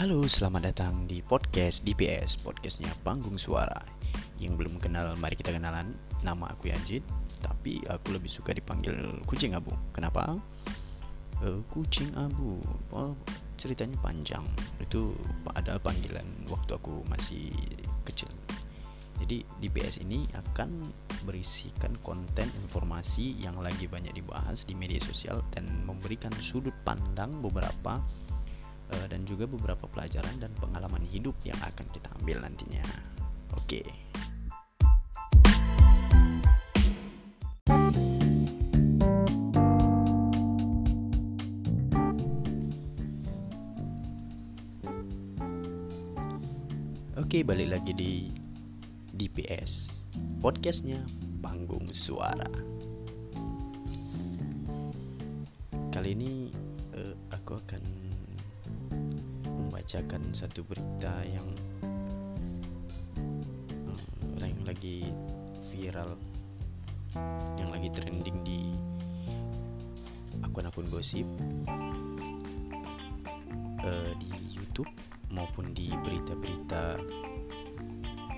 Halo, selamat datang di podcast DPS, podcastnya Panggung Suara. Yang belum kenal, mari kita kenalan. Nama aku Yajid, tapi aku lebih suka dipanggil Kucing Abu. Kenapa? Uh, kucing Abu, oh, ceritanya panjang. Itu ada panggilan waktu aku masih kecil. Jadi DPS ini akan berisikan konten informasi yang lagi banyak dibahas di media sosial dan memberikan sudut pandang beberapa uh, dan juga beberapa pelajaran dan pengalaman hidup yang akan kita ambil nantinya. Oke. Oke, balik lagi di DPS podcastnya Panggung Suara. Kali ini uh, aku akan membacakan satu berita yang uh, yang lagi viral, yang lagi trending di akun-akun gosip uh, di YouTube maupun di berita-berita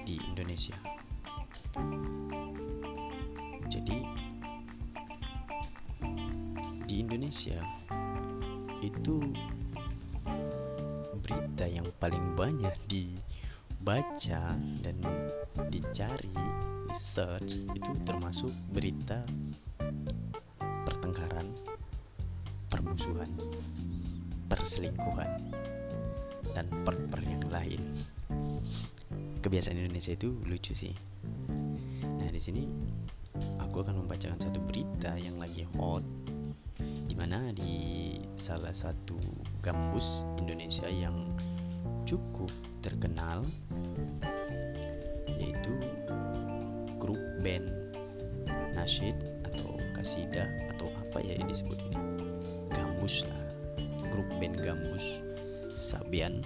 di Indonesia. Jadi di Indonesia itu berita yang paling banyak dibaca dan dicari di search itu termasuk berita pertengkaran, permusuhan, perselingkuhan dan per-per yang lain kebiasaan Indonesia itu lucu sih. Nah di sini aku akan membacakan satu berita yang lagi hot, di mana di salah satu kampus Indonesia yang cukup terkenal, yaitu grup band nasyid atau kasida atau apa ya yang disebut ini, gambus lah, grup band gambus Sabian.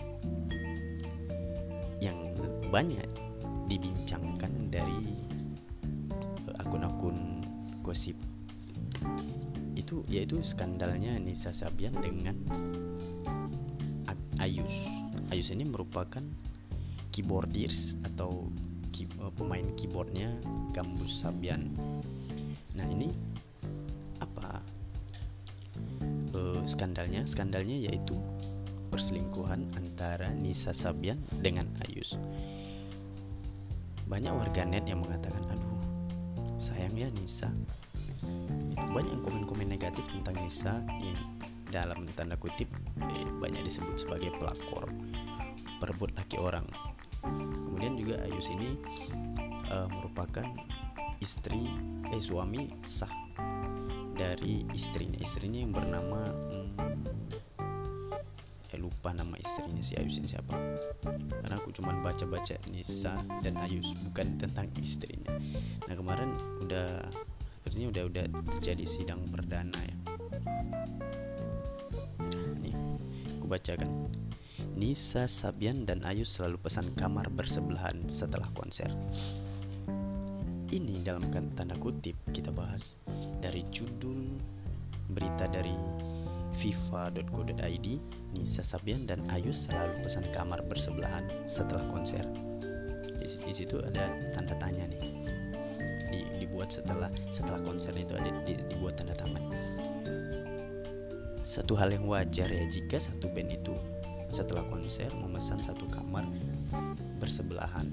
Yang banyak dibincangkan dari eh, akun-akun gosip. Itu yaitu skandalnya Nisa Sabian dengan Ayus. Ayus ini merupakan keyboardis atau uh, pemain keyboardnya Gambus Sabian. Nah ini apa uh, skandalnya? Skandalnya yaitu perselingkuhan antara Nisa Sabian dengan Ayus banyak warganet yang mengatakan aduh sayangnya Nisa itu banyak komen-komen negatif tentang Nisa yang dalam tanda kutip eh, banyak disebut sebagai pelakor perebut laki orang. Kemudian juga Ayus ini uh, merupakan istri eh suami sah dari istrinya. Istrinya yang bernama hmm, lupa nama istrinya si Ayus ini siapa. Karena aku cuma baca-baca Nisa dan Ayus bukan tentang istrinya. Nah kemarin udah sepertinya udah udah terjadi sidang perdana ya aku bacakan Nisa Sabian dan Ayus selalu pesan kamar bersebelahan setelah konser ini dalam tanda kutip kita bahas dari judul berita dari fifa.co.id, Nisa Sabian dan Ayus selalu pesan kamar bersebelahan setelah konser. Di, situ ada tanda tanya nih. Di, dibuat setelah setelah konser itu ada di, dibuat tanda tangan. Satu hal yang wajar ya jika satu band itu setelah konser memesan satu kamar bersebelahan.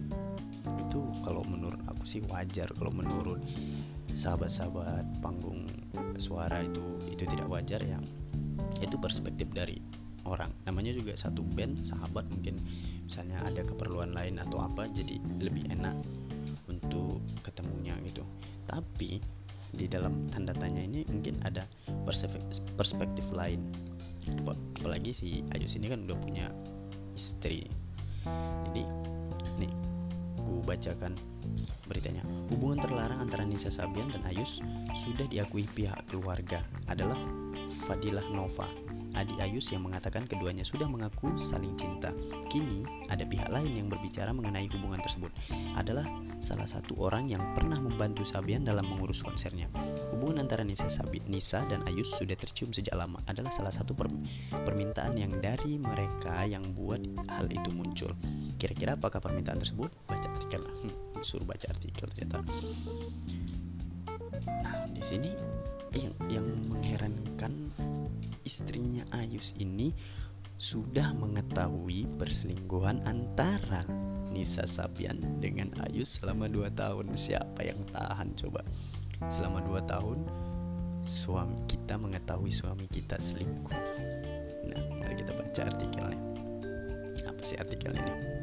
Itu kalau menurut aku sih wajar kalau menurut sahabat-sahabat panggung suara itu itu tidak wajar ya itu perspektif dari orang namanya juga satu band sahabat mungkin misalnya ada keperluan lain atau apa jadi lebih enak untuk ketemunya gitu tapi di dalam tanda tanya ini mungkin ada perspektif, lain. Apalagi si Ayus ini kan udah punya istri. Jadi nih ku bacakan beritanya. Hubungan terlarang antara Nisa Sabian dan Ayus sudah diakui pihak keluarga adalah Fadilah Nova adik Ayus yang mengatakan keduanya sudah mengaku saling cinta. Kini, ada pihak lain yang berbicara mengenai hubungan tersebut. Adalah salah satu orang yang pernah membantu Sabian dalam mengurus konsernya. Hubungan antara Nisa, Sabi, Nisa dan Ayus sudah tercium sejak lama. Adalah salah satu per, permintaan yang dari mereka yang buat hal itu muncul. Kira-kira apakah permintaan tersebut? Baca artikel. Hmm, suruh baca artikel ternyata. Nah, di sini yang yang mengherankan istrinya Ayus ini sudah mengetahui perselingkuhan antara Nisa Sabian dengan Ayus selama 2 tahun. Siapa yang tahan coba? Selama 2 tahun suami kita mengetahui suami kita selingkuh. Nah, mari kita baca artikelnya. Apa sih artikel ini?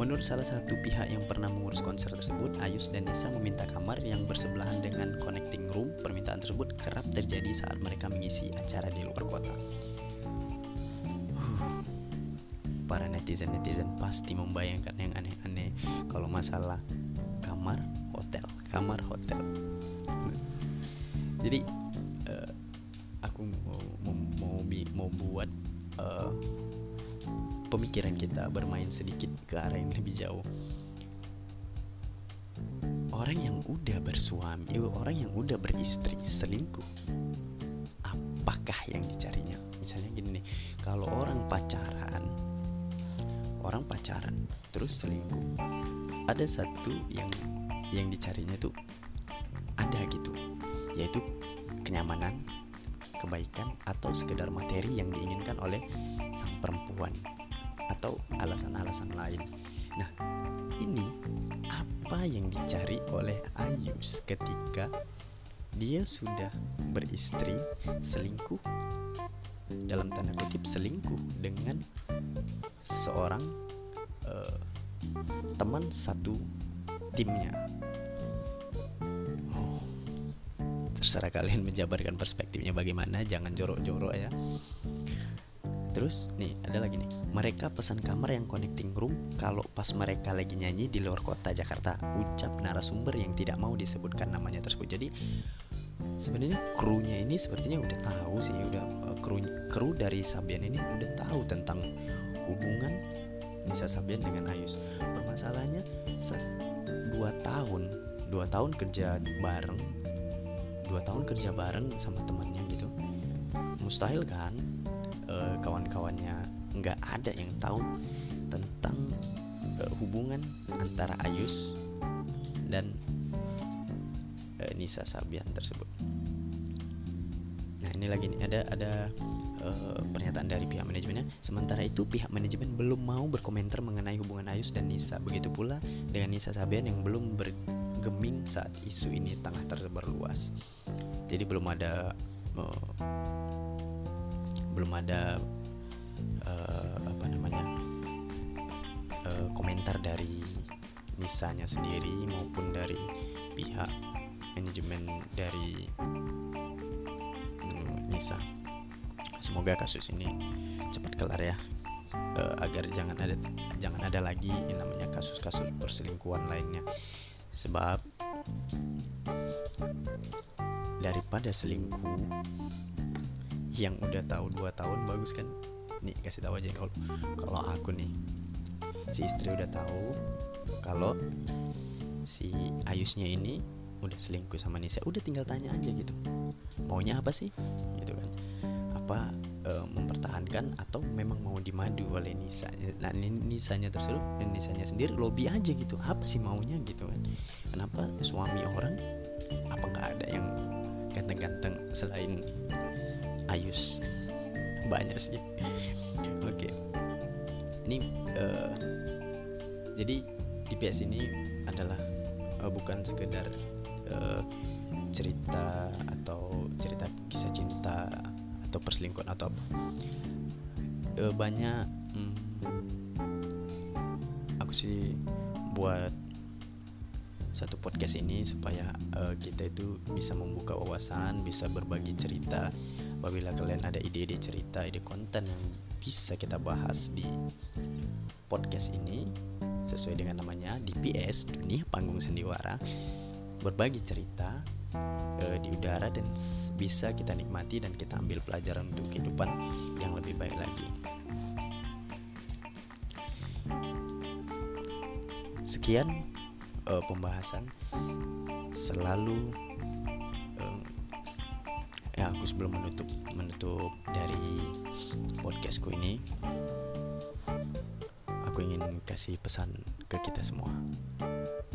Menurut salah satu pihak yang pernah mengurus konser tersebut, Ayus dan Nisa meminta kamar yang bersebelahan dengan connecting room. Permintaan tersebut kerap terjadi saat mereka mengisi acara di luar kota. para netizen-netizen pasti membayangkan yang aneh-aneh kalau masalah kamar hotel, kamar hotel. Jadi uh, aku mau mau mau, mau buat uh, pemikiran kita bermain sedikit ke arah yang lebih jauh. Orang yang udah bersuami eh, orang yang udah beristri selingkuh apakah yang dicarinya? Misalnya gini nih kalau orang pacaran orang pacaran terus selingkuh ada satu yang yang dicarinya tuh ada gitu yaitu kenyamanan kebaikan atau sekedar materi yang diinginkan oleh sang perempuan atau alasan-alasan lain. Nah, ini apa yang dicari oleh Ayus ketika dia sudah beristri selingkuh dalam tanda kutip selingkuh dengan seorang uh, teman satu timnya. Terserah kalian menjabarkan perspektifnya bagaimana, jangan jorok-jorok ya. Terus nih ada lagi nih. Mereka pesan kamar yang connecting room Kalau pas mereka lagi nyanyi di luar kota Jakarta Ucap narasumber yang tidak mau disebutkan namanya tersebut. Jadi sebenarnya krunya ini sepertinya udah tahu sih Udah uh, kru, kru dari Sabian ini udah tahu tentang hubungan Nisa Sabian dengan Ayus. Permasalahannya dua tahun Dua tahun kerja bareng Dua tahun kerja bareng sama temannya gitu Mustahil kan kawan-kawannya nggak ada yang tahu tentang uh, hubungan antara Ayus dan uh, Nisa Sabian tersebut. Nah ini lagi nih ada ada uh, pernyataan dari pihak manajemennya. Sementara itu pihak manajemen belum mau berkomentar mengenai hubungan Ayus dan Nisa. Begitu pula dengan Nisa Sabian yang belum bergeming saat isu ini tengah tersebar luas. Jadi belum ada uh, belum ada uh, apa namanya uh, komentar dari Nisanya sendiri maupun dari pihak manajemen dari Nisa. Semoga kasus ini cepat kelar ya, uh, agar jangan ada jangan ada lagi yang namanya kasus-kasus perselingkuhan lainnya. Sebab daripada selingkuh yang udah tahu dua tahun bagus kan? Nih kasih tahu aja kalau kalau aku nih. Si istri udah tahu kalau si Ayusnya ini udah selingkuh sama Nisa udah tinggal tanya aja gitu. Maunya apa sih? Gitu kan. Apa e, mempertahankan atau memang mau dimadu oleh Nisa? Nah Nisanya tersebut Nisanya sendiri lobby aja gitu. Apa sih maunya gitu kan? Kenapa suami orang apa nggak ada yang ganteng-ganteng selain Ayus. Banyak sih. Oke. Okay. ini uh, jadi DPS ini adalah uh, bukan sekedar uh, cerita atau cerita kisah cinta atau perselingkuhan atau apa. Uh, banyak hmm, aku sih buat satu podcast ini supaya uh, kita itu bisa membuka wawasan, bisa berbagi cerita, apabila kalian ada ide-ide cerita, ide konten yang bisa kita bahas di podcast ini sesuai dengan namanya DPS Dunia Panggung Sendiwara berbagi cerita uh, di udara dan bisa kita nikmati dan kita ambil pelajaran untuk kehidupan yang lebih baik lagi. Sekian uh, pembahasan selalu aku sebelum menutup menutup dari podcastku ini aku ingin kasih pesan ke kita semua.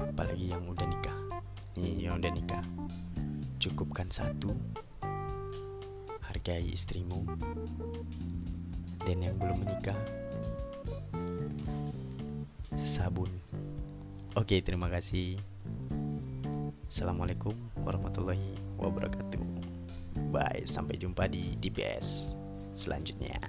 Apalagi yang udah nikah. Nih yang udah nikah. Cukupkan satu hargai istrimu dan yang belum menikah sabun. Oke terima kasih. Assalamualaikum warahmatullahi wabarakatuh bye sampai jumpa di DPS selanjutnya